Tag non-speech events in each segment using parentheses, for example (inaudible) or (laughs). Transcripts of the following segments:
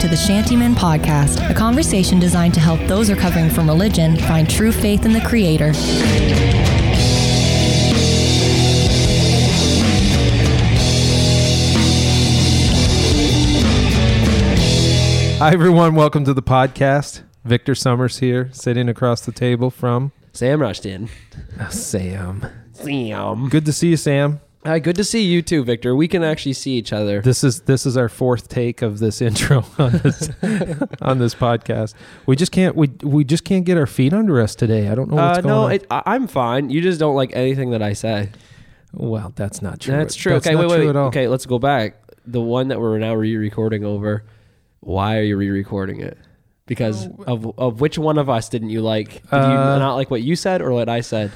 to the Shantymen Podcast, a conversation designed to help those recovering from religion find true faith in the Creator. Hi, everyone. Welcome to the podcast. Victor Summers here, sitting across the table from Sam Rushton. Sam. Sam. Good to see you, Sam. Hi, good to see you too, Victor. We can actually see each other. This is this is our fourth take of this (laughs) intro on this (laughs) on this podcast. We just can't we we just can't get our feet under us today. I don't know what's Uh, going no, on. it, I, I'm fine. You just don't like anything that I say. well, that's not true. That's true. That's okay, wait, wait, all. Okay, let's go back. The one that we're now re-recording over. Why are you re-recording it? Because of of which one of us didn't you like? Did you Uh, not like what you said or what I said?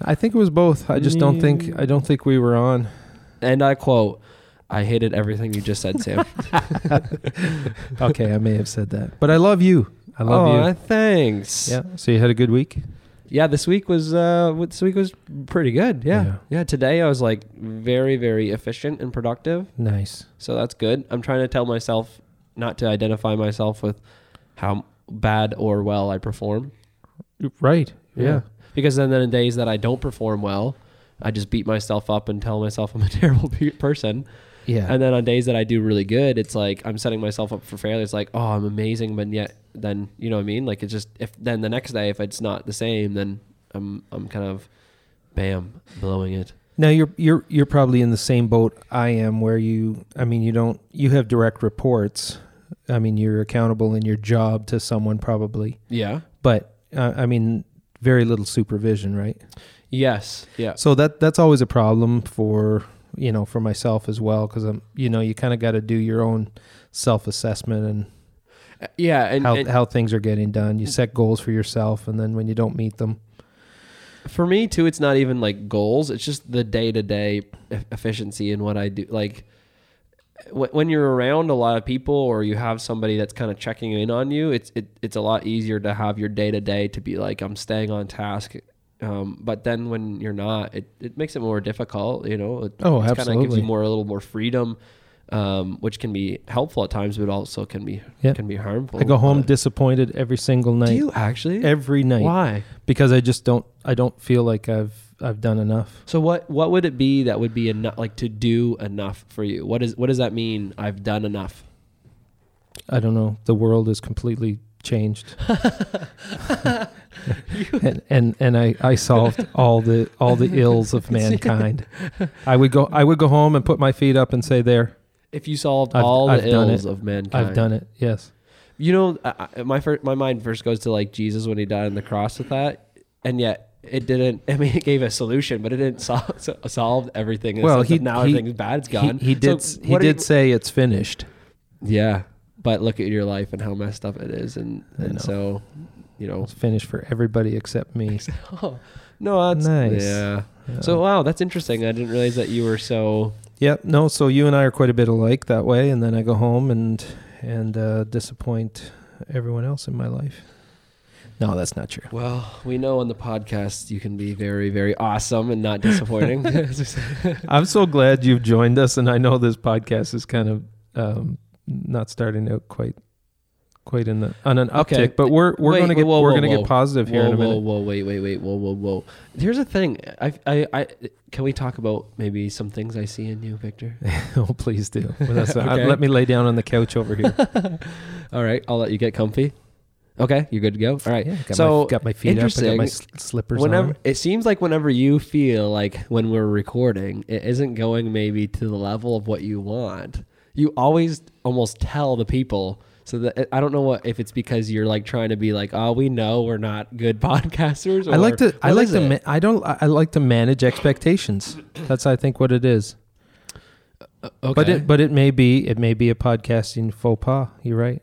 I think it was both. I just don't think I don't think we were on. And I quote, "I hated everything you just said, Sam." (laughs) (laughs) Okay, I may have said that, but I love you. I love oh, you. thanks. Yeah. So you had a good week. Yeah, this week was uh w- this week was pretty good. Yeah. Yeah. yeah. today I was like very very efficient and productive. Nice. So that's good. I'm trying to tell myself not to identify myself with how bad or well I perform. Right. Yeah. Because then in days that I don't perform well, I just beat myself up and tell myself I'm a (laughs) terrible person. Yeah. And then on days that I do really good, it's like I'm setting myself up for failure. It's like, oh, I'm amazing, but yet then you know what I mean? Like it's just if then the next day if it's not the same, then I'm I'm kind of bam blowing it. Now you're you're you're probably in the same boat I am, where you I mean you don't you have direct reports. I mean you're accountable in your job to someone probably, Yeah. but uh, I mean very little supervision, right? Yes. Yeah. So that that's always a problem for you know for myself as well because I'm you know you kind of got to do your own self assessment and Uh, Yeah. And, how and how things are getting done. You set goals for yourself, and then when you don't meet them, for me too, it's not even like goals. It's just the day to day efficiency in what I do. Like when you're around a lot of people or you have somebody that's kind of checking in on you, it's it, it's a lot easier to have your day to day to be like I'm staying on task. Um, but then when you're not, it, it makes it more difficult. You know, it, Oh, kind of gives you more a little more freedom, um, which can be helpful at times, but also can be Yeah. can be harmful. I go home But- disappointed every single night. do you actually? every night Why? because I just don't I don't feel like I've I've done enough. So what what would it be that would be enough like to do enough for you? What is what does that mean? I've done enough. I don't know. The world is completely changed. (laughs) and, and and I, I solved all the all the (laughs) ills of mankind. I would go I would go home and put my feet up and say there If you solved I've- all I've the ills it. of mankind, I've done it. Yes. You know, I, my first, my mind first goes to like Jesus when he died on the cross with that, and yet it didn't. (laughs) I mean, it gave a solution, but it didn't solve (laughs) so, solve everything. in Well, he now he- everything's bad. It's He, gone. he did So he did you- say it's finished. yeah, but look at your life and how messed up it is, and and so, you know, It's finished for everybody except me. (laughs) oh, no, that's Nice. Yeah. Yeah. So wow, that's interesting. I didn't realize that you were so. Yep. No. So you and I are quite a bit alike that way, and then I go home and and uh, disappoint everyone else in my life. No, that's not true. Well, we know on the podcast you can be very, very awesome and not disappointing. (laughs) (laughs) I'm so glad you've joined us, and I know this podcast is kind of um, not starting out quite quite in the on an uptick, Okay. but we're we're Wait, going to get whoa, we're going to whoa. get positive here whoa, in a whoa, minute. whoa, wait, wait, wait, whoa, whoa, whoa. Here's the thing. I, I, I, can we talk about maybe some things I see in you, Victor? (laughs) oh, please do. Well, that's uh, Okay. let me lay down on the couch over here. All right, I'll let you get comfy. Okay, you're good to go. All right. Yeah, got so my, got my feet up. I got my slippers whenever on. it seems like whenever you feel like when we're recording, it isn't going maybe to the level of what you want. You always almost tell the people. So that I don't know what if it's because you're like trying to be like, oh, we know we're not good (laughs) podcasters. Or I like to. I like to. Ma- I don't. I like to manage expectations. That's I think what it is. okay. But it. But it may be. It may be a podcasting faux pas. You're right.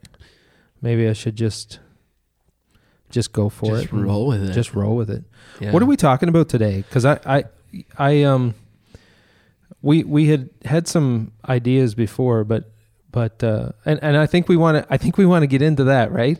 Maybe I should just. Just go for just it. roll with it. Just roll with it. Yeah. What are we talking about today? Because I, I, I um, we we had had some ideas before, but but uh, and and I think we want to. I think we want to get into that, right?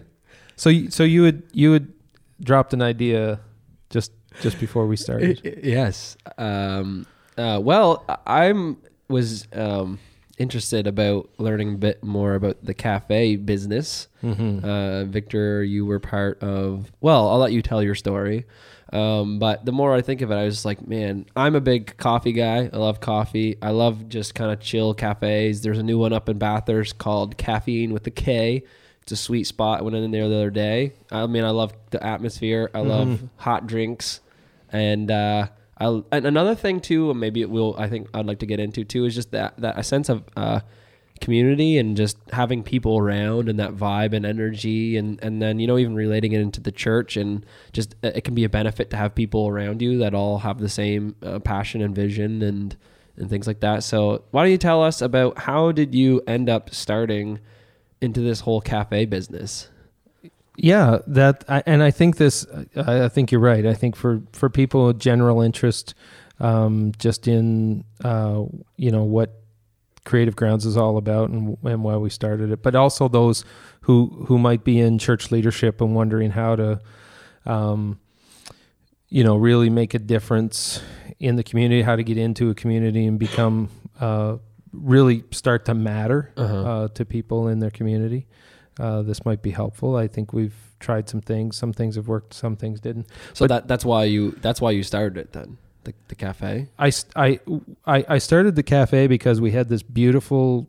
So you, so you would you would dropped an idea just just before we started. (laughs) Yes. Um, uh, well, I'm was um, interested about learning a bit more about the cafe business. Mm-hmm. Uh, Victor, you were part of. Well, I'll let you tell your story. Um, but the more I think of it, I was just like, man, I'm a big coffee guy. I love coffee. I love just kind of chill cafes. There's a new one up in Bathurst called Caffeine with the K. It's a sweet spot. I went in there the other day. I mean, I love the atmosphere. I love Mhm. hot drinks, and uh, I and another thing too. Maybe it will. I think I'd like to get into too is just that that a sense of uh, community and just having people around and that vibe and energy and and then you know even relating it into the church and just uh, it can be a benefit to have people around you that all have the same uh, passion and vision and and things like that. So why don't you tell us about how did you end up starting into this whole cafe business? Yeah, that I, and I think this. I, I think you're right. I think for for people with general interest, um, just in uh, you know what Creative Grounds is all about and and why we started it, but also those who who might be in church leadership and wondering how to, um, you know, really make a difference in the community, how to get into a community and become uh, really start to matter Uh-huh. uh, to people in their community. Uh, this might be helpful. I think we've tried some things. Some things have worked. Some things didn't. So but- that that's why you that's why you started it then the the cafe. I, I, I, I started the cafe because we had this beautiful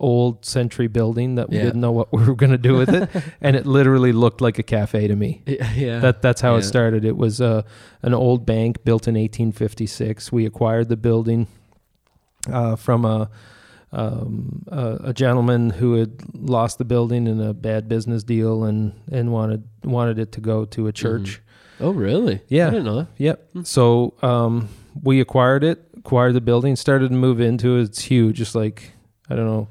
old century building that we Yeah. didn't know what we were going to do with it, (laughs) and it literally looked like a cafe to me. Yeah. That that's how it started. It was uh, an old bank built in 1856. We acquired the building uh, from a, um, a a gentleman who had lost the building in a bad business deal and and wanted wanted it to go to a church. oh really? Yeah. I didn't know that. Yep. Hmm. So um, we acquired it, acquired the building, started to move into it. It's huge, just like I don't know,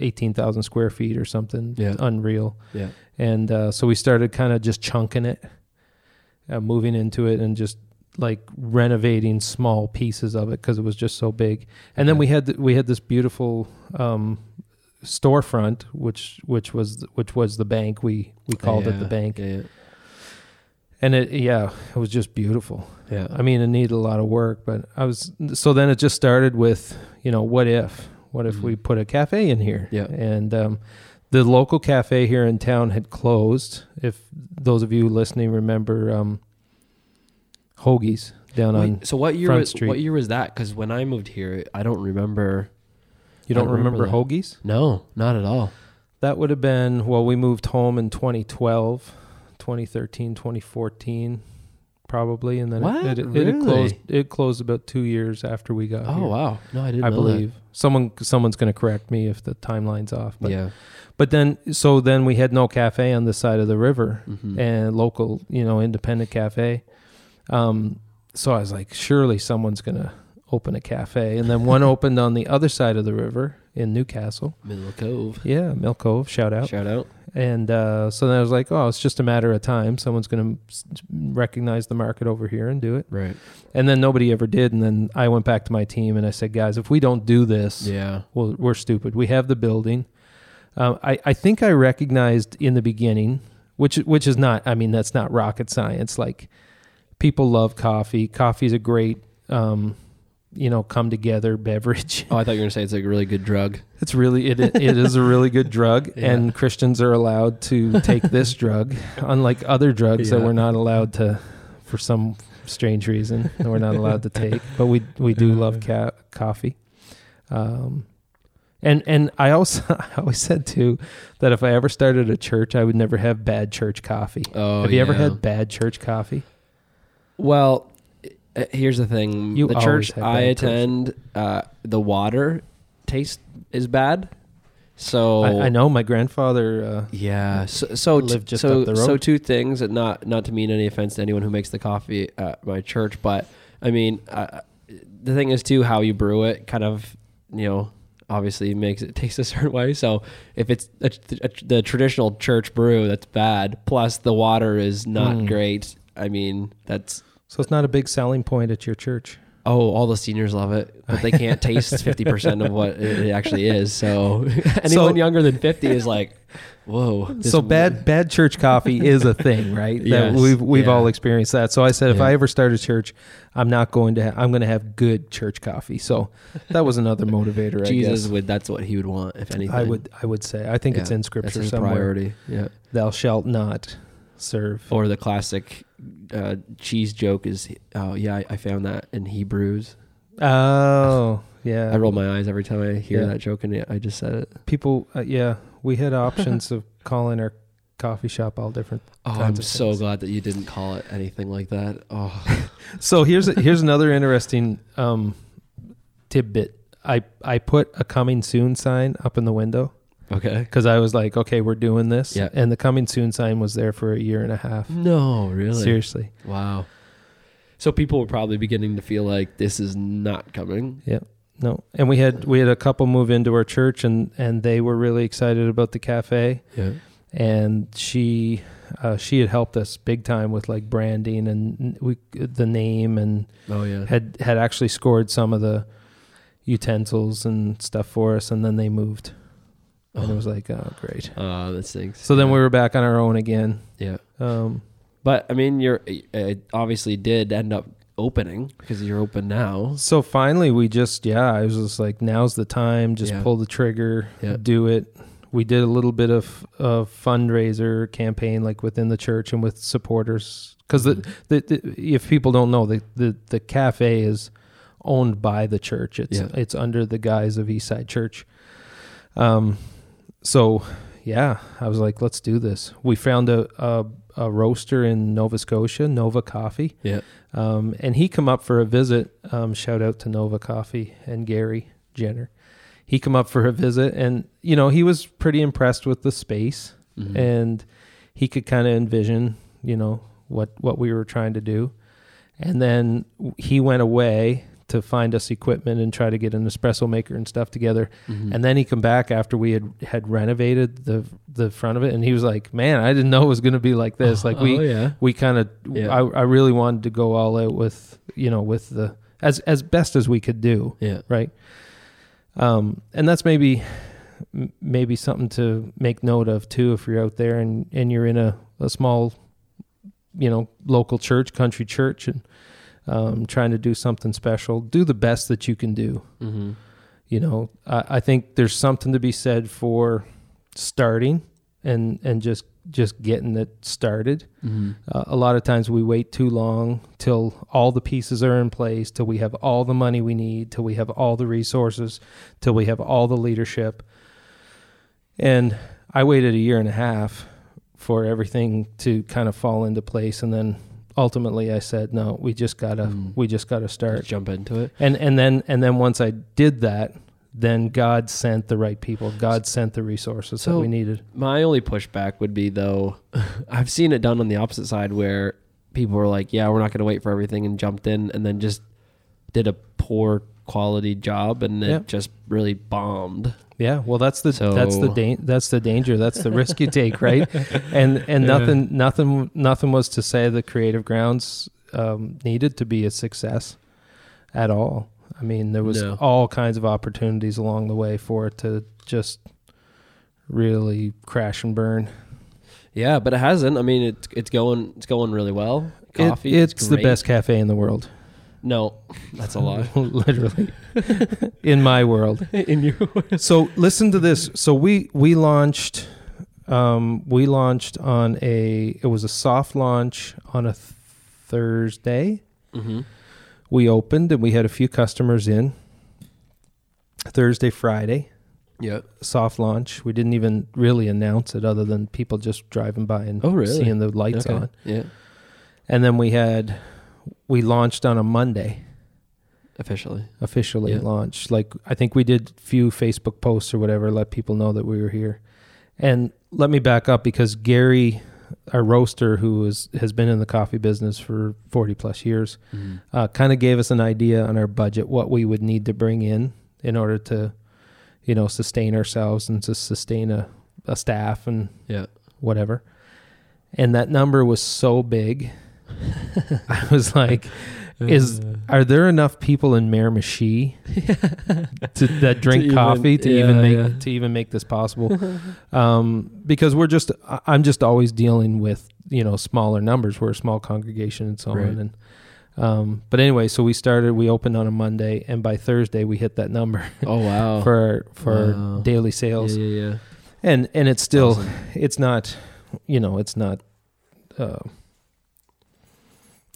eighteen thousand square feet or something. Yeah. Unreal. Yeah. And uh, so we started kind of just chunking it, uh, moving into it, and just like renovating small pieces of it because it was just so big. And then Okay. we had we had this beautiful um, storefront, which which was which was the bank. We we called it the bank, Yeah. and it yeah, it was just beautiful. Yeah. I mean, it needed a lot of work, but I was so then it just started with you know what if what if we Mhm. put a cafe in here? Yeah. and um, the local cafe here in town had closed. If those of you listening remember um, Hoagies down on, Wait, so what year Front was Street. what year was that? Because when I moved here, I don't remember. you don't I remember remember. Hoagies? No, not at all. That would have been well, we moved home in 2012, 2013, 2014, probably, and then What? it, it, it had closed. It closed about two years after we got Oh here. wow, no, I didn't. I believe someone someone's going to correct me if the timeline's off. But yeah. but then so then we had no cafe on the side of the river Mhm. and local you know independent cafe. Um, so I was like, surely someone's going to open a cafe, and then one (laughs) opened on the other side of the river in Newcastle. Middle Cove. Yeah, Mill Cove, shout out. Shout out. And uh, so then I was like, oh, it's just a matter of time. Someone's going to recognize the market over here and do it. Right. And then nobody ever did. And then I went back to my team and I said, guys, if we don't do this, Yeah. well, we're stupid. We have the building. Um, I, I think I recognized in the beginning, which which is not. I mean, that's not rocket science. Like people love coffee. Coffee's a great, um, you know, come together (laughs) beverage. Oh, I thought you were gonna say it's like a really good drug. It's really it it is a really good drug, (laughs) Yeah. and Christians are allowed to take this drug, (laughs) unlike other drugs that we're not allowed to, for some strange reason, that we're not allowed to take. But we we do love ca- coffee, um, and and I also I always said too that if I ever started a church, I would never have bad church coffee. Oh, have you ever had bad church coffee? Well, uh, here's the thing. You the always church have I bad attend, uh, the water taste is bad. So I, I know my grandfather. Uh, Yeah. So so Live just so, up the so two things. and Not not to mean any offense to anyone who makes the coffee at my church, but I mean, uh, the thing is too how you brew it. Kind of, you know, obviously makes it (laughs) taste a certain way. So if it's a, a, the traditional church brew, that's bad. Plus the water is not Mm. great. I mean, that's so it's not a big selling point at your church. oh, all the seniors love it, but they can't taste (laughs) fifty percent of what it actually is. So (laughs) anyone So- younger than fifty is like, whoa. so bad bad church coffee is a thing, (laughs) right? Yes, that we've we've yeah. all experienced that. So I said, if Yeah. I ever start a church, I'm not going to. Ha- I'm going to have good church coffee. So that was another motivator. I Jesus would. That's what he would want, if anything. I would I would say. I think it's Yeah, in That's scripture his somewhere. priority. Yeah. Thou shalt not serve. Or the classic uh, cheese joke is, oh yeah, I, I found that in Hebrews. Oh yeah. I roll my eyes every time I hear Yeah. that joke, and I just said it. People. Uh, yeah, we had options of calling our coffee shop all different. Oh, kinds I'm of so things. glad that you didn't call it anything like that. Oh, (laughs) So here's a, here's another interesting um, tidbit. I I put a coming soon sign up in the window okay. because I was like, okay, we're doing this. Yeah. And the coming soon sign was there for a year and a half. No, really. Seriously. Wow. So people were probably beginning to feel like this is not coming. Yeah. No. And we had we had a couple move into our church and and they were really excited about the cafe Yeah. and she uh, she had helped us big time with like branding and we the name and Oh yeah. had had actually scored some of the utensils and stuff for us and then they moved. And it was like, oh great. Oh, that stinks. So then we were back on our own again. Yeah. Um But I mean, you're it obviously did end up opening because you're open now. So finally, we just yeah, I was just like, now's the time. Just Yeah. pull the trigger, Yeah. do it. We did a little bit of a fundraiser campaign, like within the church and with supporters, because the, the, the if people don't know, the, the the cafe is owned by the church. It's Yeah. it's under the guise of Eastside Church. Um, so yeah, I was like, let's do this. We found a a, a roaster in Nova Scotia, Nova Coffee. Yeah. Um, and he come up for a visit. Um, shout out to Nova Coffee and Gary Jenner. He come up for a visit, and you know he was pretty impressed with the space, Mhm. and he could kind of envision, you know, what what we were trying to do. And then he went away to find us equipment and try to get an espresso maker and stuff together. Mhm. And then he come back after we had had renovated the the front of it, and he was like, "Man, I didn't know it was going to be like this. Like we oh, yeah. we kind of Yeah. I, I really wanted to go all out with you know with the as as best as we could do Yeah. right um and that's maybe maybe something to make note of too if you're out there and and you're in a, a small you know local church country church and um trying to do something special do the best that you can do Mm-hmm. you know I, I think there's something to be said for starting and and just just getting it started Mm-hmm. uh, a lot of times we wait too long till all the pieces are in place, till we have all the money we need, till we have all the resources, till we have all the leadership. And I waited a year and a half for everything to kind of fall into place, and then ultimately I said, "No, we just gotta, Mm. we just gotta start." Jump into it. And and then and then once I did that, then God sent the right people. God sent the resources that we needed. My only pushback would be though, (laughs) I've seen it done on the opposite side where people were like, "Yeah, we're not going to wait for everything," and jumped in, and then just did a poor quality job, and it Yeah. just really bombed. Yeah, well, that's the that's the da- that's the danger. That's the risk you take, (laughs) right? And and Yeah. nothing nothing nothing was to say the creative grounds um, needed to be a success at all. I mean, there was No. all kinds of opportunities along the way for it to just really crash and burn. Yeah, but it hasn't. I mean, it's it's going it's going really well. It- Coffee, it's the best cafe in the world, No, that's a lie. (laughs) literally, in my world. (laughs) In your so listen to this. So we we launched um we launched on a it was a soft launch on a th- Thursday. mm-hmm. We opened and we had a few customers in. Thursday, Friday, Yeah. soft launch. We didn't even really announce it other than people just driving by and Oh, really? seeing the lights Okay. on. Yeah. And then we had we launched on a Monday. Officially. officially Yeah. launched. Like I think we did few Facebook posts or whatever, let people know that we were here. And let me back up because Gary, our roaster, who is, has been in the coffee business for forty plus years, Mm-hmm. uh, kind of gave us an idea on our budget what we would need to bring in in order to, you know, sustain ourselves and to sustain a, a staff and Yeah. whatever. And that number was so big. (laughs) I was like, is are there enough people in Miramichi to, (laughs) that drink even- coffee to yeah, even make yeah. to even make this possible? (laughs) um, because we're just I'm just always dealing with you know smaller numbers. We're a small congregation and so Right. on. And um, but anyway, so we started. We opened on a Monday, and by Thursday we hit that number Oh wow. for for Wow. daily yeah, sales. yeah, yeah. And and it's still Awesome. it's not you know it's not uh,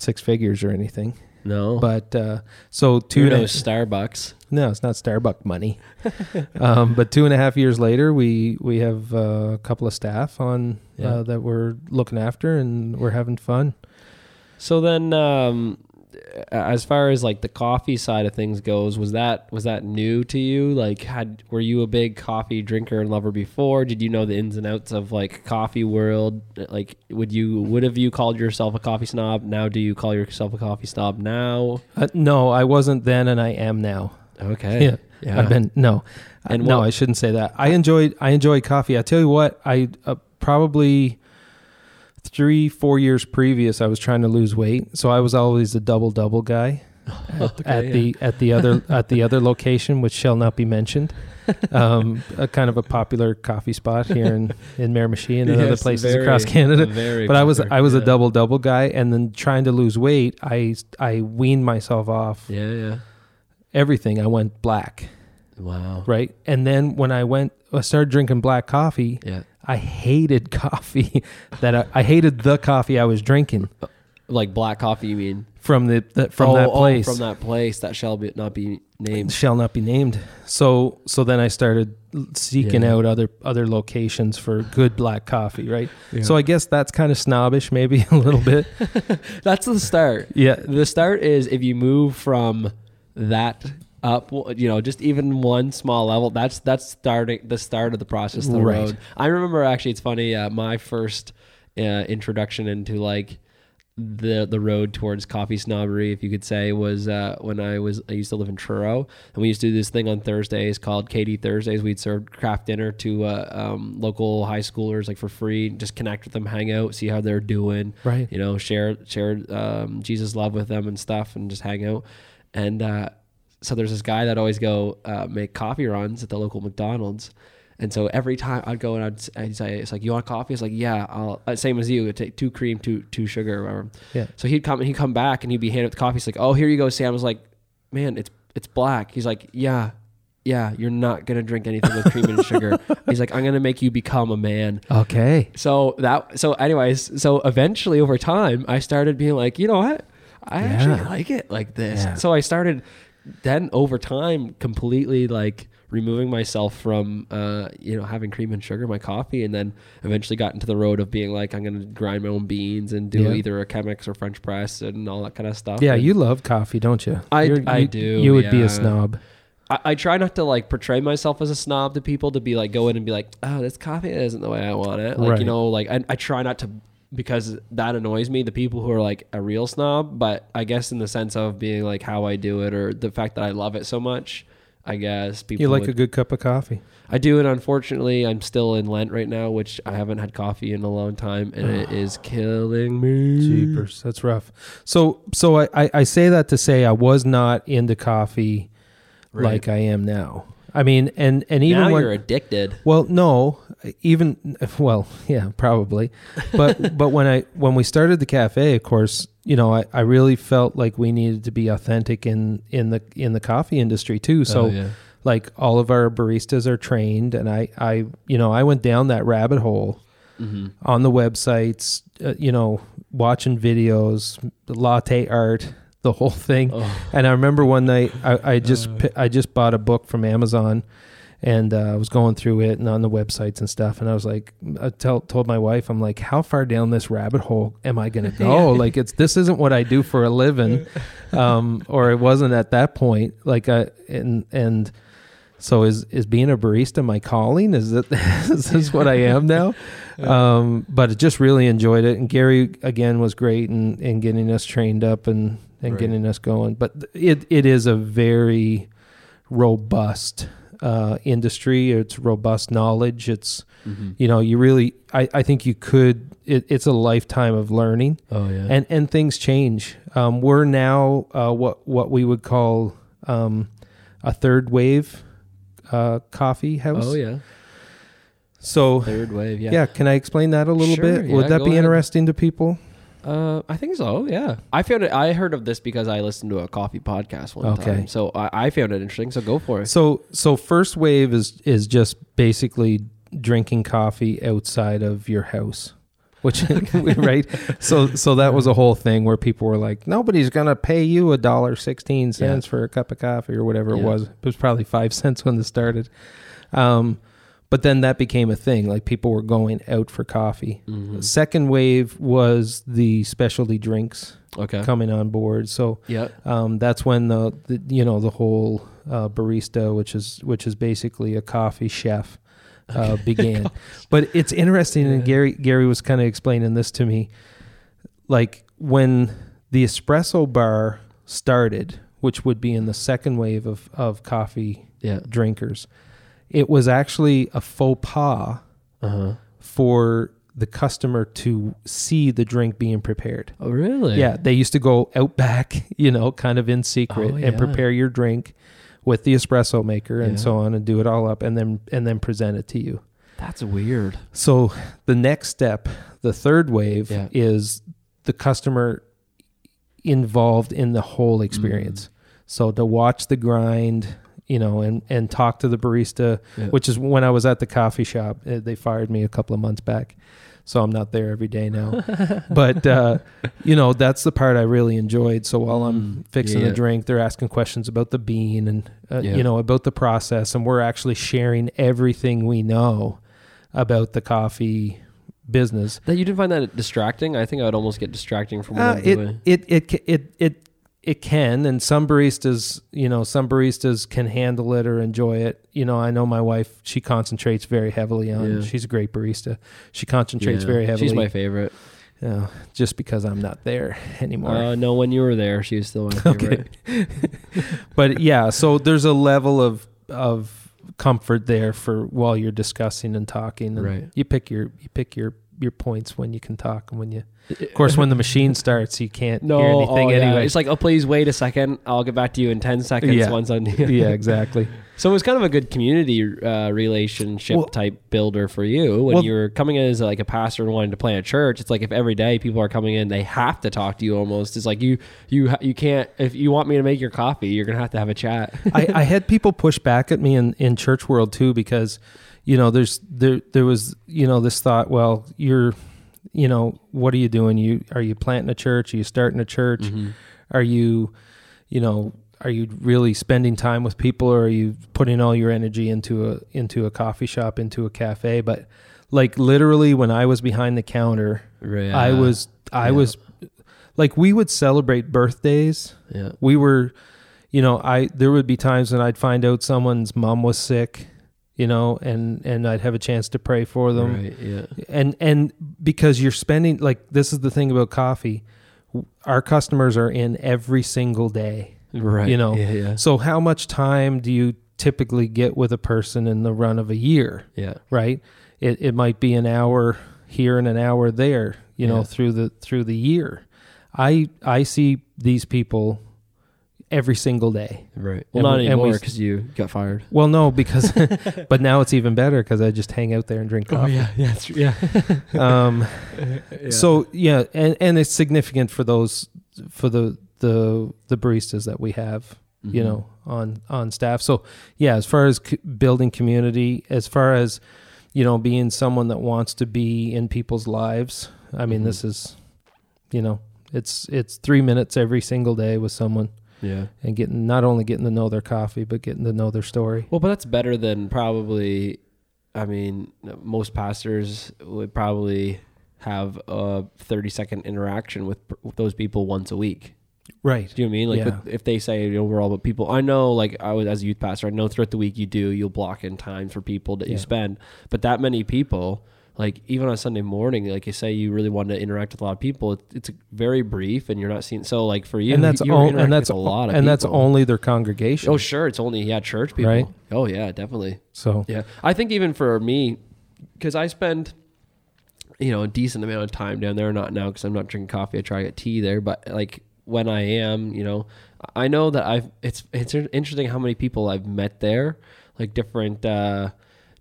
six figures or anything. No. But uh, so two a- Starbucks? no, it's not Starbucks money. (laughs) um, but two and a half years later, we we have uh, a couple of staff on Yeah. uh, that we're looking after, and we're having fun. So then, um, as far as like the coffee side of things goes, was that was that new to you? Like, had were you a big coffee drinker and lover before? Did you know the ins and outs of like coffee world? Like, would you would have you called yourself a coffee snob? Now, do you call yourself a coffee snob now? Uh, no, I wasn't then, and I am now. Okay, Yeah. yeah. I've been no, And no, what- I shouldn't say that. I enjoyed I enjoy coffee. I tell you what, I uh, probably three four years previous, I was trying to lose weight, so I was always a double double guy (laughs) at, at yeah. the at the other (laughs) at the other location, which shall not be mentioned. (laughs) Um, a kind of a popular coffee spot here in in Miramichi and in other places very- across Canada. But I was I was a double double guy, and then trying to lose weight, I I weaned myself off Yeah, yeah. everything. I went black Wow. right? And then when I went, I started drinking black coffee. Yeah. I hated coffee. (laughs) that I, I hated the coffee I was drinking uh, Like black coffee, you mean? from the, the from Oh, that oh, place. from that place that shall be, not be named. shall not be named. So so then I started seeking Yeah. out other other locations for good black coffee, right? So I guess that's kind of snobbish, maybe (laughs) a little bit. (laughs) That's the start. Yeah, The start is if you move from that up, you know, just even one small level. That's that's starting the start of the process. of The Right. road. I remember actually, it's funny. Uh, my first uh, introduction into like the the road towards coffee snobbery, if you could say, was uh, when I was I used to live in Truro, and we used to do this thing on Thursdays called KD Thursdays. We'd serve Kraft Dinner to uh, um, local high schoolers like for free, just connect with them, hang out, see how they're doing right. you know, share share um, Jesus love with them and stuff, and just hang out. And uh, so there's this guy that always go uh, make coffee runs at the local McDonald's. And so every time I'd go and I'd, I'd say, it's like, you want coffee? It's like, yeah, I'll, uh, same as you, I'd take two cream, two, two sugar, or whatever. Yeah. So he'd come and he'd come back and he'd be handed the coffee. He's like, oh, here you go, Sam. I was like, man, it's, it's black. He's like, yeah, yeah, you're not going to drink anything with cream and (laughs) sugar. He's like, I'm going to make you become a man. Okay. So that so anyways, so eventually over time I started being like, you know what? I actually like it like this. Yeah. So I started then over time completely like removing myself from uh you know having cream and sugar in my coffee and then eventually got into the road of being like I'm going to grind my own beans and do Yeah. either a Chemex or French press and all that kind of stuff. Yeah, And you love coffee, don't you? I- You're- I you- do, You would be a snob. I, I try not to like portray myself as a snob to people to be like go in and be like, oh, this coffee isn't the way I want it. Like Right. you know, like I, I try not to because that annoys me. The people who are like a real snob, but I guess in the sense of being like how I do it or the fact that I love it so much. I guess people You like would- a good cup of coffee. I do, and unfortunately, I'm still in Lent right now, which I haven't had coffee in a long time, and it (sighs) is killing me. Jeepers, that's rough. So, so I, I, I say that to say I was not into coffee Right. like I am now. I mean, and and even now when you're addicted. well, no, even well, yeah, probably, but (laughs) but when I when we started the cafe, of course, you know, I, I really felt like we needed to be authentic in in the in the coffee industry too. So Oh, yeah. like all of our baristas are trained, and I I you know I went down that rabbit hole hmm on the websites, uh, you know, watching videos, latte art, the whole thing. Oh. And I remember one night I, I just pi- I just bought a book from Amazon, and uh, I was going through it and on the websites and stuff. And I was like, I tell, told my wife, I'm like, how far down this rabbit hole am I going (laughs) to go? Like, it's this isn't what I do for a living, (laughs) um, or it wasn't at that point. Like, I and and. So is is being a barista my calling? Is it (laughs) is this what I am now? Um, but I just really enjoyed it, and Gary again was great in, in getting us trained up and, and Right. getting us going. But it it is a very robust uh, industry. It's robust knowledge. It's you know, you really, I, I think you could. It, it's a lifetime of learning, Oh yeah. and and things change. Um, we're now uh, what what we would call um, a third wave uh, coffee house. oh yeah. So Third wave. yeah. Yeah. can I explain that a little Sure, bit? yeah, Would that be ahead. interesting to people? Uh, I think so. Yeah. I found it. I heard of this because I listened to a coffee podcast one Okay. time. So I, I found it interesting. So go for it. So so first wave is is just basically drinking coffee outside of your house. (laughs) Which (laughs) right? So so that was a whole thing where people were like, Nobody's gonna pay you a dollar sixteen cents for a cup of coffee or whatever it was. It was probably five (laughs) cents when this started. Um but then that became a thing. Like people were going out for coffee. Mhm. Second wave was the specialty drinks Okay. coming on board. So Yeah. um, that's when the, the you know the whole uh, barista, which is which is basically a coffee chef, uh, (laughs) began. but it's interesting, and Gary Gary was kind of explaining this to me, like when the espresso bar started, which would be in the second wave of of coffee Yeah. drinkers, it was actually a faux pas Uh huh. for the customer to see the drink being prepared. Oh really? Yeah, they used to go out back, (laughs) you know, kind of in secret Oh, and prepare your drink with the espresso maker and Yeah. so on and do it all up and then and then present it to you. That's weird. So the next step, the third wave Yeah. is the customer involved in the whole Mm. experience. So to watch the grind, you know, and and talk to the barista, Yeah. which is when I was at the coffee shop. uh, They fired me a couple of months back, so I'm not there every day now. (laughs) but uh, you know, that's the part I really enjoyed. So while I'm Mm, fixing yeah. the drink, they're asking questions about the bean and uh, Yeah. you know about the process, and we're actually sharing everything we know about the coffee business. That you didn't find that distracting? I think I would almost get distracting from what Uh, I'm it, doing. it it it it it can, and some baristas, you know, some baristas can handle it or enjoy it. You know, I know my wife; she concentrates very heavily on. Yeah. She's a great barista. She concentrates Yeah. very heavily. She's my favorite. uh, just because I'm not there anymore. Uh, no, when you were there, she was still my (laughs) favorite. (laughs) but yeah, so there's a level of of comfort there for while you're discussing and talking. And Right. You pick your you pick your your points when you can talk and when you. Of (laughs) course, when the machine starts, you can't No, hear anything oh, yeah. anyway. It's like, oh, please wait a second. I'll get back to you in ten seconds. Yeah. Once I'm yeah, (laughs) exactly. So it was kind of a good community uh, relationship Well- type builder for you when Well- you're coming in as like a pastor and wanting to plant a church. It's like if every day people are coming in, they have to talk to you almost. It's like you you you can't if you want me to make your coffee, you're gonna have to have a chat. I, I had (laughs) people push back at me in, in church world too because, you know, there's there there was you know this thought. Well, you're, you know, what are you doing? You are you planting a church? Are you starting a church? Mm-hmm. Are you, you know, are you really spending time with people, or are you putting all your energy into a into a coffee shop, into a cafe? But like literally, when I was behind the counter, Right. I was I Yeah. was like we would celebrate birthdays yeah. we were you know i there would be times when i'd find out someone's mom was sick you know and and i'd have a chance to pray for them Right. Yeah. and and because you're spending like this is the thing about coffee our customers are in every single day Right. You know, Yeah. Yeah. so how much time do you typically get with a person in the run of a year Yeah. right it it might be an hour here and an hour there you know through the through the year i i see these people every single day Right. And Well, not we- anymore because you got fired. well no because (laughs) (laughs) but now it's even better because i just hang out there and drink coffee Oh, Yeah. That's yeah. (laughs) um so yeah and and it's significant for those for the the the baristas that we have Mm-hmm. you know on on staff so yeah as far as c- building community as far as you know being someone that wants to be in people's lives i mean Mhm. this is you know it's it's 3 minutes every single day with someone Yeah. and getting not only getting to know their coffee but getting to know their story Well, but that's better than probably. I mean, most pastors would probably have a thirty second interaction with, with those people once a week. right Do you know what I mean? Like Yeah. with, if they say you know we're all about people, I know like I was as a youth pastor, I know throughout the week you do you'll block in time for people that you spend, but that many people. Like even on Sunday morning, like you say, you really want to interact with a lot of people. It, it's very brief, and you're not seeing. So, like for you, and that's all, and that's a lot of and that's only their congregation Oh, sure, it's only yeah, church people. Right. Oh yeah, definitely. so Yeah, I think even for me, because I spend you know a decent amount of time down there. Not now because I'm not drinking coffee. I try to get tea there, but like when I am, you know, I know that I've it's it's interesting how many people I've met there, like different. uh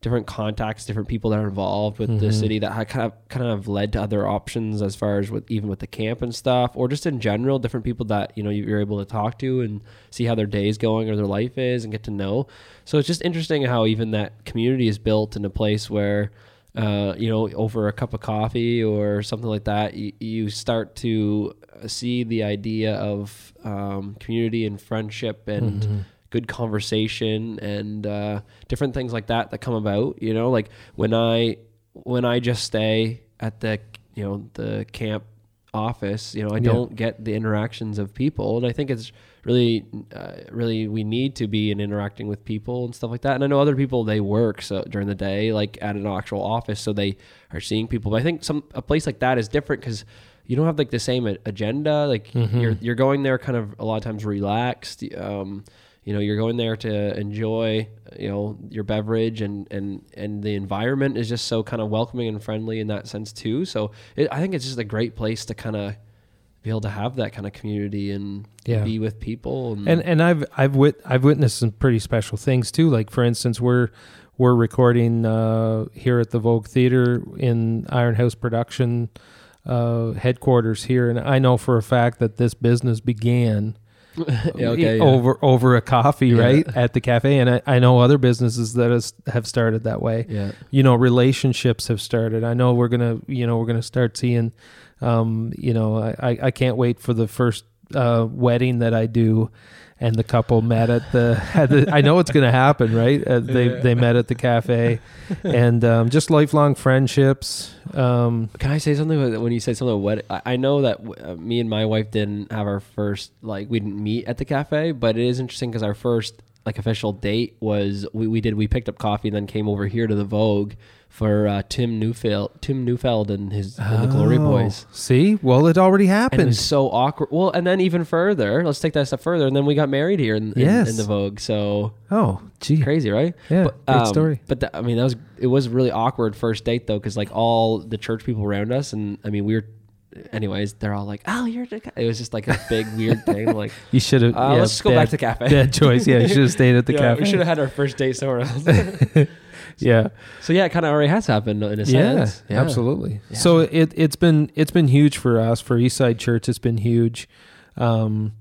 different contacts, different people that are involved with the Mhm. city that ha- kind of kind of led to other options as far as with even with the camp and stuff, or just in general, different people that you know you're able to talk to and see how their day is going or their life is and get to know. So it's just interesting how even that community is built in a place where. Uh, you know, over a cup of coffee or something like that, you, you start to see the idea of um, community and friendship and Mhm. Good conversation and uh, different things like that that come about. You know, like when I when I just stay at the you know the camp office, you know, I Yeah. don't get the interactions of people, and I think it's really uh, really we need to be in interacting with people and stuff like that. And I know other people they work so during the day, like at an actual office, so they are seeing people. But I think some a place like that is different because you don't have like the same agenda. Like Mhm. you're you're going there kind of a lot of times relaxed. Um, you know, you're going there to enjoy, you know, your beverage and and and the environment is just so kind of welcoming and friendly in that sense too. So it, I think it's just a great place to kind of be able to have that kind of community and Yeah. be with people and, and and I've I've wit I've witnessed some pretty special things too. Like for instance, we're we're recording uh, here at the Vogue Theater in Iron House Production uh, headquarters here, and I know for a fact that this business began (laughs) okay, yeah. over over a coffee Yeah. right at the cafe, and I, I know other businesses that has, have started that way yeah, you know relationships have started i know we're gonna you know we're gonna start seeing um you know i i I can't wait for the first uh wedding that i do and the couple met at the, (laughs) at the i know it's gonna happen right uh, they Yeah. they met at the cafe (laughs) and um just lifelong friendships um Can I say something when you say something about wedding? I I know that uh, me and my wife didn't have our first like we didn't meet at the cafe, but it is interesting because our first like official date was we, we did we picked up coffee and then came over here to the Vogue for uh, Tim Neufeld Tim Neufeld and his and the Glory oh, Boys. see well it already And it happened was so awkward. Well, and then even further, let's take that step further, and then we got married here in, in, Yes. in the Vogue. So oh gee crazy, right? yeah But, great um, story But that, I mean, that was it was a really awkward first date though, because like all the church people around us, and I mean, we were, anyways, they're all like, "Oh, you're," the guy." it was just like a big weird thing. (laughs) Like, you should have uh, yeah, let's just go bad, back to the cafe. bad choice yeah you should have (laughs) stayed at the Yeah, cafe We should have had our first date somewhere else. (laughs) yeah so yeah, it kind of already has happened in a sense. yeah, sense. absolutely. Yeah. So it it's been it's been huge for us for Eastside Church. It's been huge. Um,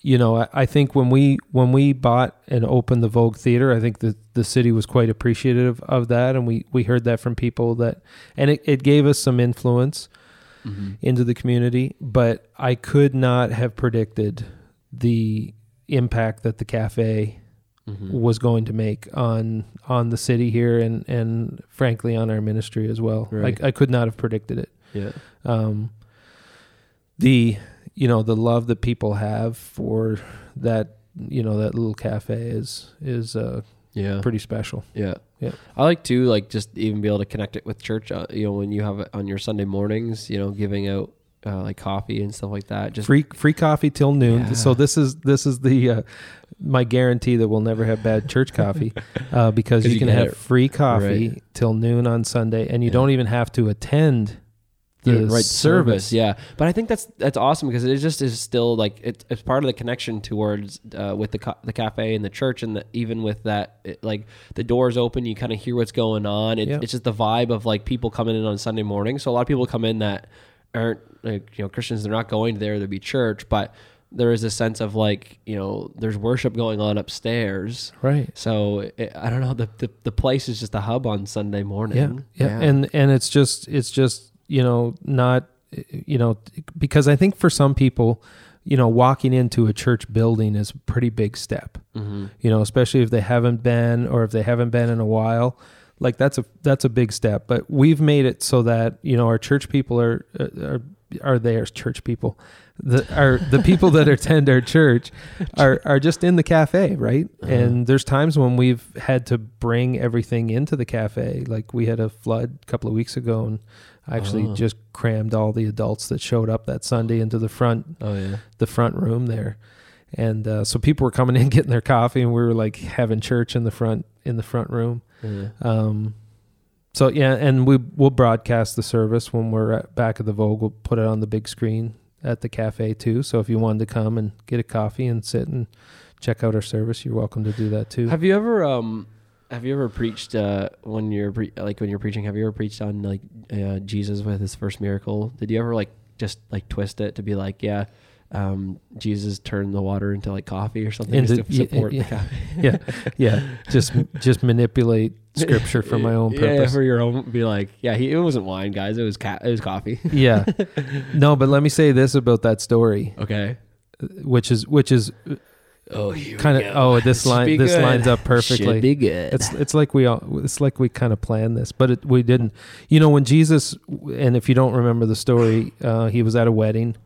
you know, I, I think when we when we bought and opened the Vogue Theater, I think the the city was quite appreciative of that, and we we heard that from people that, and it, it gave us some influence Mhm. into the community. But I could not have predicted the impact that the cafe Mhm. was going to make on on the city here and and frankly on our ministry as well. Right. I, I could not have predicted it. Yeah. Um, the you know the love that people have for that you know that little cafe is is uh, Yeah. pretty special. Yeah. Yeah. I like to like just even be able to connect it with church. Uh, you know, when you have it on your Sunday mornings, you know, giving out uh, like coffee and stuff like that. Just free free coffee till noon. Yeah. So this is this is the uh, my guarantee that we'll never have bad church coffee (laughs) uh, because 'Cause you, you can have it free coffee right. till noon on Sunday, and you Yeah. don't even have to attend the Yeah, right service. Yeah, but I think that's that's awesome because it just is still like it, it's part of the connection towards uh, with the ca- the cafe and the church, and the, even with that, it, like the doors open, you kind of hear what's going on. It, Yeah. It's just the vibe of like people coming in on Sunday morning. So a lot of people come in that aren't like you know Christians. They're not going there to be church, but there is a sense of like you know there's worship going on upstairs. Right. So it, I don't know the, the the place is just a hub on Sunday morning. Yeah, yeah, and and it's just it's just you know not you know because I think for some people, you know, walking into a church building is a pretty big step. hmm You know, especially if they haven't been or if they haven't been in a while. Like that's a that's a big step. But we've made it so that you know our church people are uh, are are there church people. The are the people that (laughs) attend our church are are just in the cafe, right? Uh-huh. And there's times when we've had to bring everything into the cafe. Like we had a flood a couple of weeks ago, and I actually Oh. just crammed all the adults that showed up that Sunday into the front Oh yeah. the front room there. And uh, so people were coming (laughs) in getting their coffee, and we were like having church in the front in the front room. yeah. Um, So yeah, and we we'll broadcast the service when we're at back at the Vogue. We'll put it on the big screen at the cafe too. So if you wanted to come and get a coffee and sit and check out our service, you're welcome to do that too. Have you ever um have you ever preached uh when you're pre- like when you're preaching have you ever preached on like uh, Jesus with his first miracle? Did you ever like just like twist it to be like yeah um Jesus turned the water into like coffee or something Into- to support yeah, the coffee? (laughs) yeah, yeah. Just just manipulate scripture for my own (laughs) purpose. Yeah, for your own be like yeah, he, it wasn't wine, guys. It was ca- it was coffee. (laughs) yeah. No, but let me say this about that story, okay. which is which is Oh, kind of oh this (laughs) line this lines up perfectly. Should be good. It's it's like we all it's like we kind of planned this, but it, we didn't. You know, when Jesus and if you don't remember the story, uh, he was at a wedding,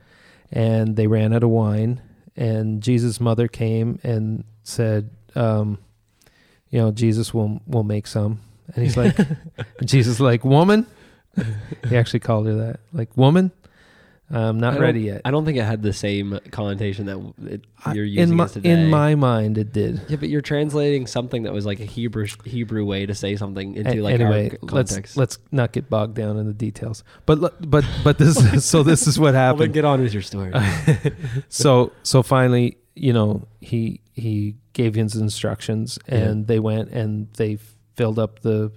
and they ran out of wine, and Jesus' mother came and said, um, "You know, Jesus will will make some," and he's like, (laughs) Jesus like woman. He actually called her that, like woman. I'm not ready yet. I don't think it had the same connotation that it, I- you're using in my it today. in my mind, it did. yeah, but you're translating something that was like a Hebrew Hebrew way to say something into A- like anyway, our let's context. let's not get bogged down in the details. But le- but but this so this is what (laughs) Well, then happened. get on with your story. (laughs) so so finally, you know, he he gave his instructions, and they went and they filled up the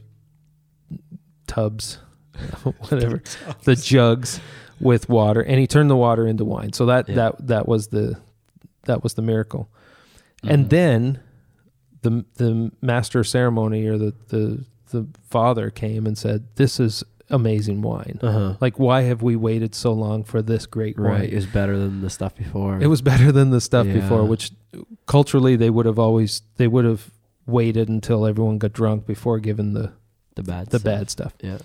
tubs, (laughs) whatever, the jugs with water, and he turned the water into wine. So that Yeah. that that was the that was the miracle. Mhm. And then the the master ceremony or the the the father came and said, "This is amazing wine. uh-huh. Like, why have we waited so long for this great right, wine? it was better than the stuff before. It was better than the stuff Yeah. before, which culturally they would have always they would have waited until everyone got drunk before giving the the bad the stuff. bad stuff. Yeah.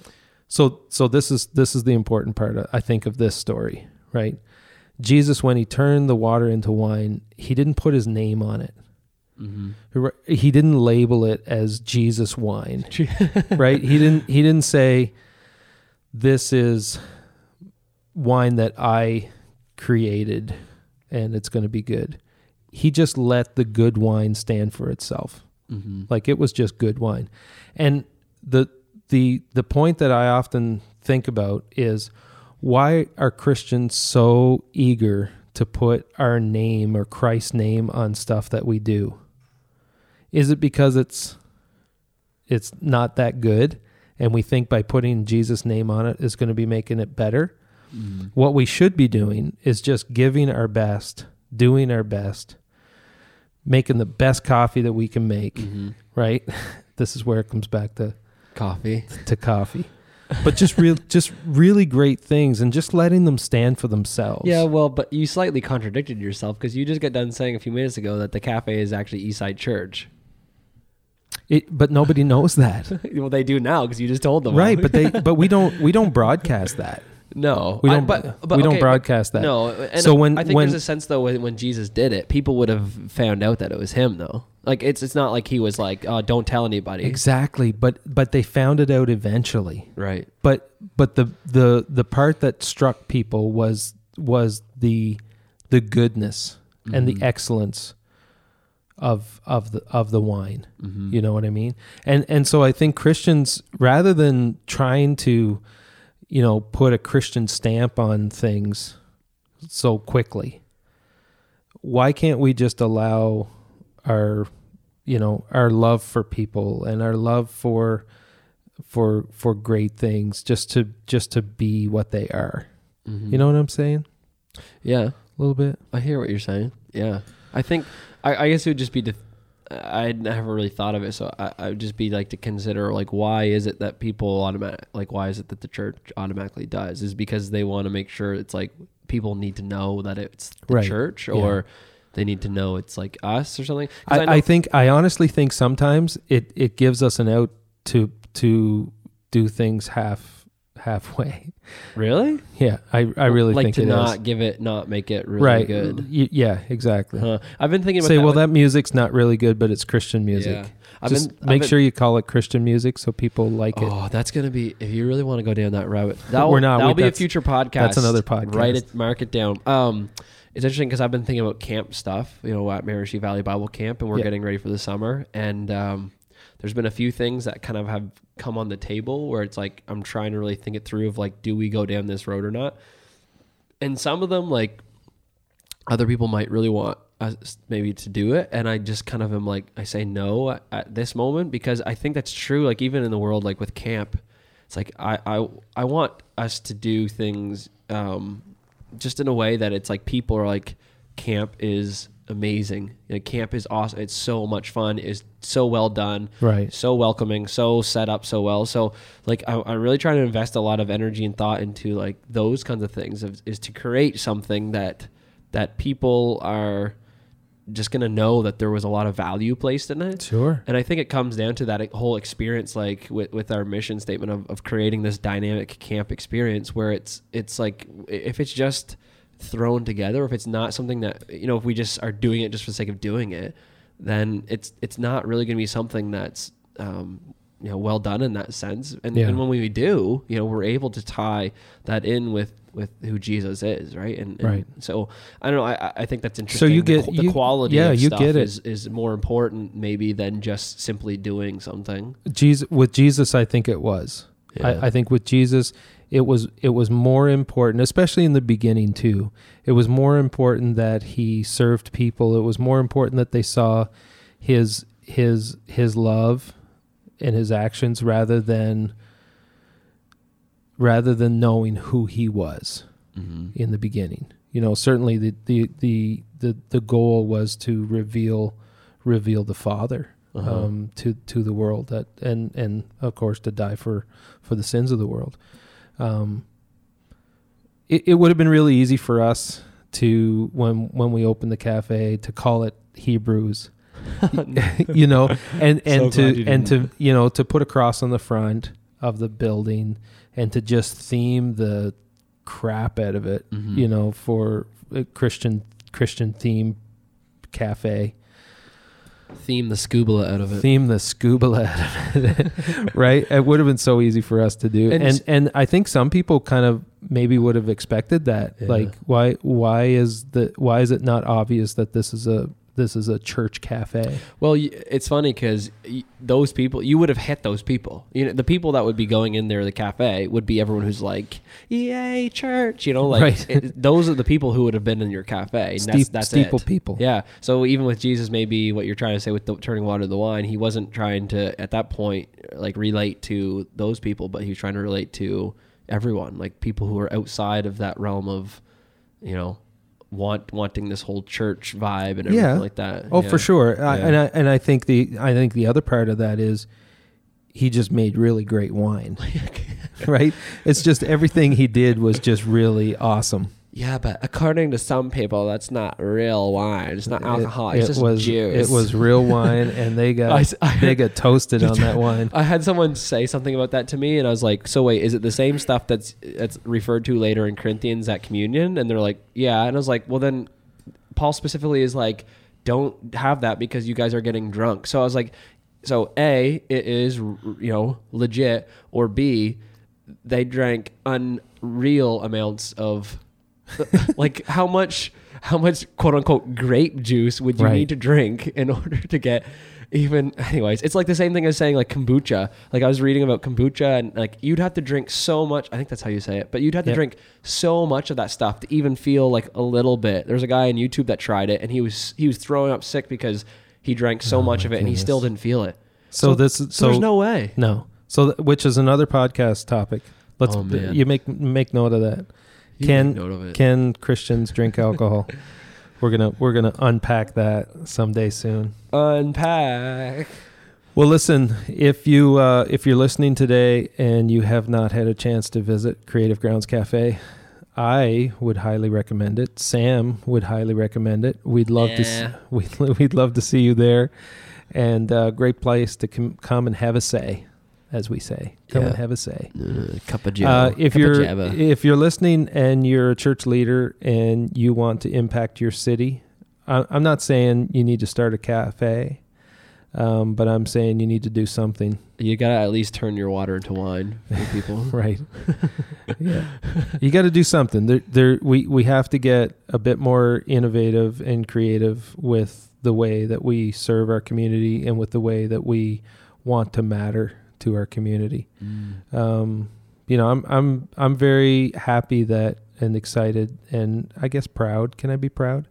So so this is this is the important part I think of this story, right? Jesus when he turned the water into wine, he didn't put his name on it. Mm-hmm. He didn't label it as Jesus wine, (laughs) right? He didn't he didn't say this is wine that I created and it's going to be good. He just let the good wine stand for itself. Mm-hmm. Like it was just good wine. And the the the point that I often think about is why are Christians so eager to put our name or Christ's name on stuff that we do? Is it because it's it's not that good and we think by putting Jesus name on it is going to be making it better? Mm-hmm. What we should be doing is just giving our best, doing our best, making the best coffee that we can make Mm-hmm. right? (laughs) This is where it comes back to Coffee. to coffee. (laughs) But just real just really great things and just letting them stand for themselves. Yeah, well, but you slightly contradicted yourself because you just got done saying a few minutes ago that the cafe is actually Eastside Church. It, but nobody knows that. (laughs) well, they do now because you just told them. right, but they (laughs) but we don't we don't broadcast that. No, We don't but, but we don't okay, but- broadcast that. No, and So when- I think when- there's a sense though when, when Jesus did it, people would have found out that it was him though. Like it's it's not like he was like, oh, don't tell anybody. Exactly, but but they found it out eventually. Right. But but the the the part that struck people was was the the goodness and the Mhm. excellence of of the of the wine. Mhm. You know what I mean? And and so I think Christians rather than trying to you know put a Christian stamp on things so quickly, why can't we just allow our you know our love for people and our love for for for great things just to just to be what they are. Mhm. You know what I'm saying? Yeah. A little bit. I hear what you're saying. Yeah, I think I, I guess it would just be to. I never really thought of it, so I, I would just be like to consider like why is it that people automatic like why is it that the church automatically does is because they want to make sure it's like people need to know that it's the Right. church Yeah. or they need to know it's like us or something. I, know- I think I honestly think sometimes it, it gives us an out to to do things half halfway. really Yeah, I, I really like think to it is. not give it not make it really right. good. Y- yeah, exactly. Huh. I've been thinking about Say, that well, that music's not really good, but it's Christian music. Yeah. I've Just been- I've make been- sure you call it Christian music so people like it. Oh, that's gonna be if you really want to go down that route. (laughs) That'll, We're not. That'll We- be a future podcast. that's another podcast. Write it, mark it down. Um, it's interesting because I've been thinking about camp stuff. You know, at Marishi Valley Bible Camp, and we're Yeah. getting ready for the summer. And um, there's been a few things that kind of have come on the table where it's like I'm trying to really think it through of like, do we go down this road or not? And some of them, like other people might really want us maybe to do it, and I just kind of am like, I say no at, at this moment because I think that's true. Like even in the world, like with camp, it's like I I I want us to do things um, just in a way that it's like people are like camp is amazing. Like, camp is awesome. It's so much fun. It's so well done. Right. So welcoming. So set up so well. So like I, I'm really trying to invest a lot of energy and thought into like those kinds of things. Of, is to create something that that people are just gonna know that there was a lot of value placed in it. Sure. And I think it comes down to that whole experience, like with, with our mission statement of, of creating this dynamic camp experience where it's it's like if it's just thrown together, if it's not something that you know, if we just are doing it just for the sake of doing it, then it's it's not really going to be something that's um, you know well done in that sense. And, Yeah. and when we do, you know, we're able to tie that in with with who Jesus is, right? And, and Right. So I don't know. I, I think that's interesting. So you get- the, you- quality. yeah, you stuff get it. Is, is more important maybe than just simply doing something. Jesus with Jesus, I think it was. Yeah. I, I think with Jesus, it was it was more important, especially in the beginning too. It was more important that he served people. It was more important that they saw his his his love and his actions rather than rather than knowing who he was Mm-hmm. in the beginning. You know, certainly the the the the, the goal was to reveal reveal the Father Uh-huh. um, to to the world that and and of course to die for for the sins of the world. Um, it, it would have been really easy for us to when when we opened the cafe to call it Hebrews, (laughs) you know, and and So to and to you know to put a cross on the front of the building and to just theme the crap out of it, Mhm. you know, for a Christian Christian theme cafe theme the scuba out of it. theme the scuba (laughs) out of it, (laughs) right? It would have been so easy for us to do, And and and, I think some people kind of maybe would have expected that. Yeah. Like, why why is the why is it not obvious that this is a this is a church cafe? Well, it's funny because those people, you would have hit those people. You know, the people that would be going in there, the cafe, would be everyone who's like, "Yay, church!" You know, like Right. it, those are the people who would have been in your cafe. And that's that's steeple it. people. Yeah. So even with Jesus, maybe what you're trying to say with the turning water to the wine, he wasn't trying to at that point like relate to those people, but he was trying to relate to everyone, like people who are outside of that realm of, you know, want wanting this whole church vibe and everything Yeah. like that. Oh, Yeah. for sure. I, and I and I think the I think the other part of that is he just made really great wine. (laughs) right? It's just everything he did was just really awesome. Yeah, but according to some people, that's not real wine. It's not alcohol. It, it's it just was juice. it was real wine, and they (laughs) I got they got toasted on that (laughs) wine. I had someone say something about that to me, and I was like, "So wait, is it the same stuff that's that's referred to later in Corinthians at communion?" And they're like, "Yeah," and I was like, "Well, then Paul specifically is like, don't have that because you guys are getting drunk." So I was like, "So a, it is you know legit, or b, they drank unreal amounts of (laughs) like how much how much quote unquote grape juice would you Right. need to drink in order to get even anyways it's like the same thing as saying like kombucha like i was reading about kombucha and like you'd have to drink so much i think that's how you say it but you'd have to drink so much of that stuff to even feel like a little bit there's a guy on youtube that tried it and he was he was throwing up sick because he drank so Oh much of it and he still didn't feel it So, this so, so there's no way no. So th- which is another podcast topic. Let's Oh, man. you make make note of that. Can- make note of it. Can Christians drink alcohol? (laughs) we're gonna we're gonna unpack that someday soon. unpack Well, listen, if you uh, if you're listening today and you have not had a chance to visit Creative Grounds Cafe, I would highly recommend it. Sam would highly recommend it. We'd love to Yeah. s- (laughs) we'd, we'd love to see you there, and uh, great place to com- come and have a say, as we say. Come and have a say. Uh, cup of Uh, if Cup you're if you're listening and you're a church leader and you want to impact your city, I, I'm not saying you need to start a cafe, um, but I'm saying you need to do something. You gotta at least turn your water into wine for people. (laughs) Right. (laughs) yeah. You got to do something. There, there. We we have to get a bit more innovative and creative with the way that we serve our community and with the way that we want to matter to our community. Um, you know, I'm I'm I'm very happy that and excited and I guess proud. Can I be proud?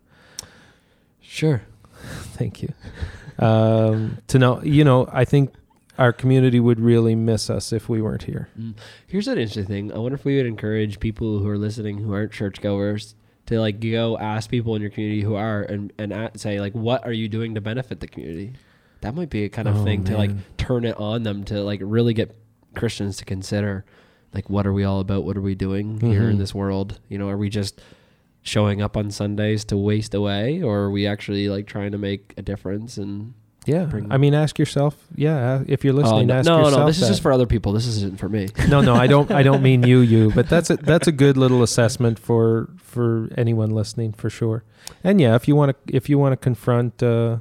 Sure. (laughs) Thank you. Um, to know, you know, I think our community would really miss us if we weren't here. Mm. Here's an interesting thing. I wonder if we would encourage people who are listening who aren't churchgoers to like go ask people in your community who are and and at, say like, what are you doing to benefit the community? That might be a kind of Oh, thing to like turn it on them to like really get Christians to consider like what are we all about? What are we doing here in Mhm. this world? You know, are we just showing up on Sundays to waste away, or are we actually like trying to make a difference and Yeah, I mean, ask yourself. Yeah, if you're listening, Oh, no, ask no, yourself. no, this is just for other people. This isn't for me. no, no, I don't. I don't mean (laughs) you, you. But that's a that's a good little assessment for for anyone listening for sure. And yeah, if you want to if you want to confront uh,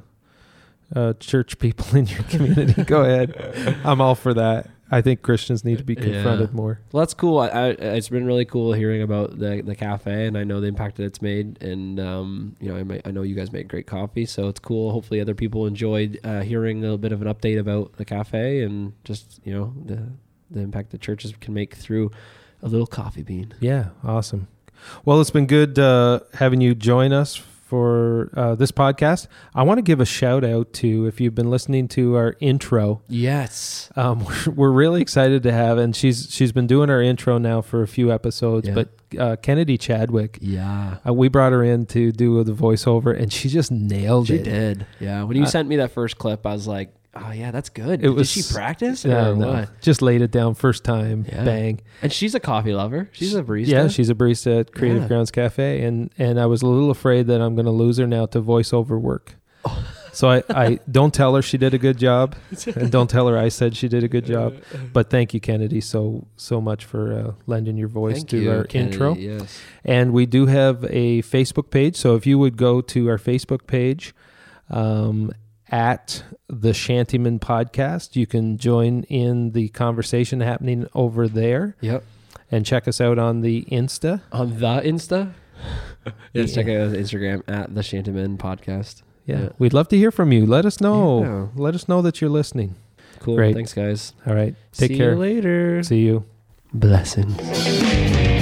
uh, church people (laughs) in your community, go (laughs) ahead. I'm all for that. I think Christians need to be confronted Yeah. more. Well, that's cool. I, I, it's been really cool hearing about the the cafe, and I know the impact that it's made. And um, you know, I, may, I know you guys make great coffee, so it's cool. Hopefully, other people enjoyed uh, hearing a little bit of an update about the cafe and just you know the the impact that churches can make through a little coffee bean. Yeah, awesome. Well, it's been good uh, having you join us for uh, this podcast. I want to give a shout out to if you've been listening to our intro. Yes. Um, (laughs) we're, we're really excited to have, and she's she's been doing our intro now for a few episodes. Yeah. But uh, Kennedy Chadwick, Yeah. uh, we brought her in to do the voiceover, and she just nailed She it. did. Yeah. When you Uh, sent me that first clip, I was like, "Oh yeah, that's good." It Did was- she practice or no, what? just laid it down first time, Yeah. bang. And she's a coffee lover. She's a barista. Yeah, she's a barista at Creative Yeah. Grounds Cafe, and and I was a little afraid that I'm going to lose her now to voiceover work. (laughs) So I, I don't tell her she did a good job, and (laughs) don't tell her I said she did a good job. But thank you, Kennedy, so so much for uh, lending your voice Thank to you, our Kennedy. intro. Yes. And we do have a Facebook page. So if you would go to our Facebook page um, at the Shantyman Podcast, you can join in the conversation happening over there Yep. and check us out on the Insta. On the Insta. (laughs) yes, Yeah. check out Instagram at the Shantyman Podcast. Yeah. Yeah. We'd love to hear from you. Let us know. Yeah. Let us know that you're listening. Cool. Great. Thanks, guys. All right. Take See care. you later. See you. Blessings.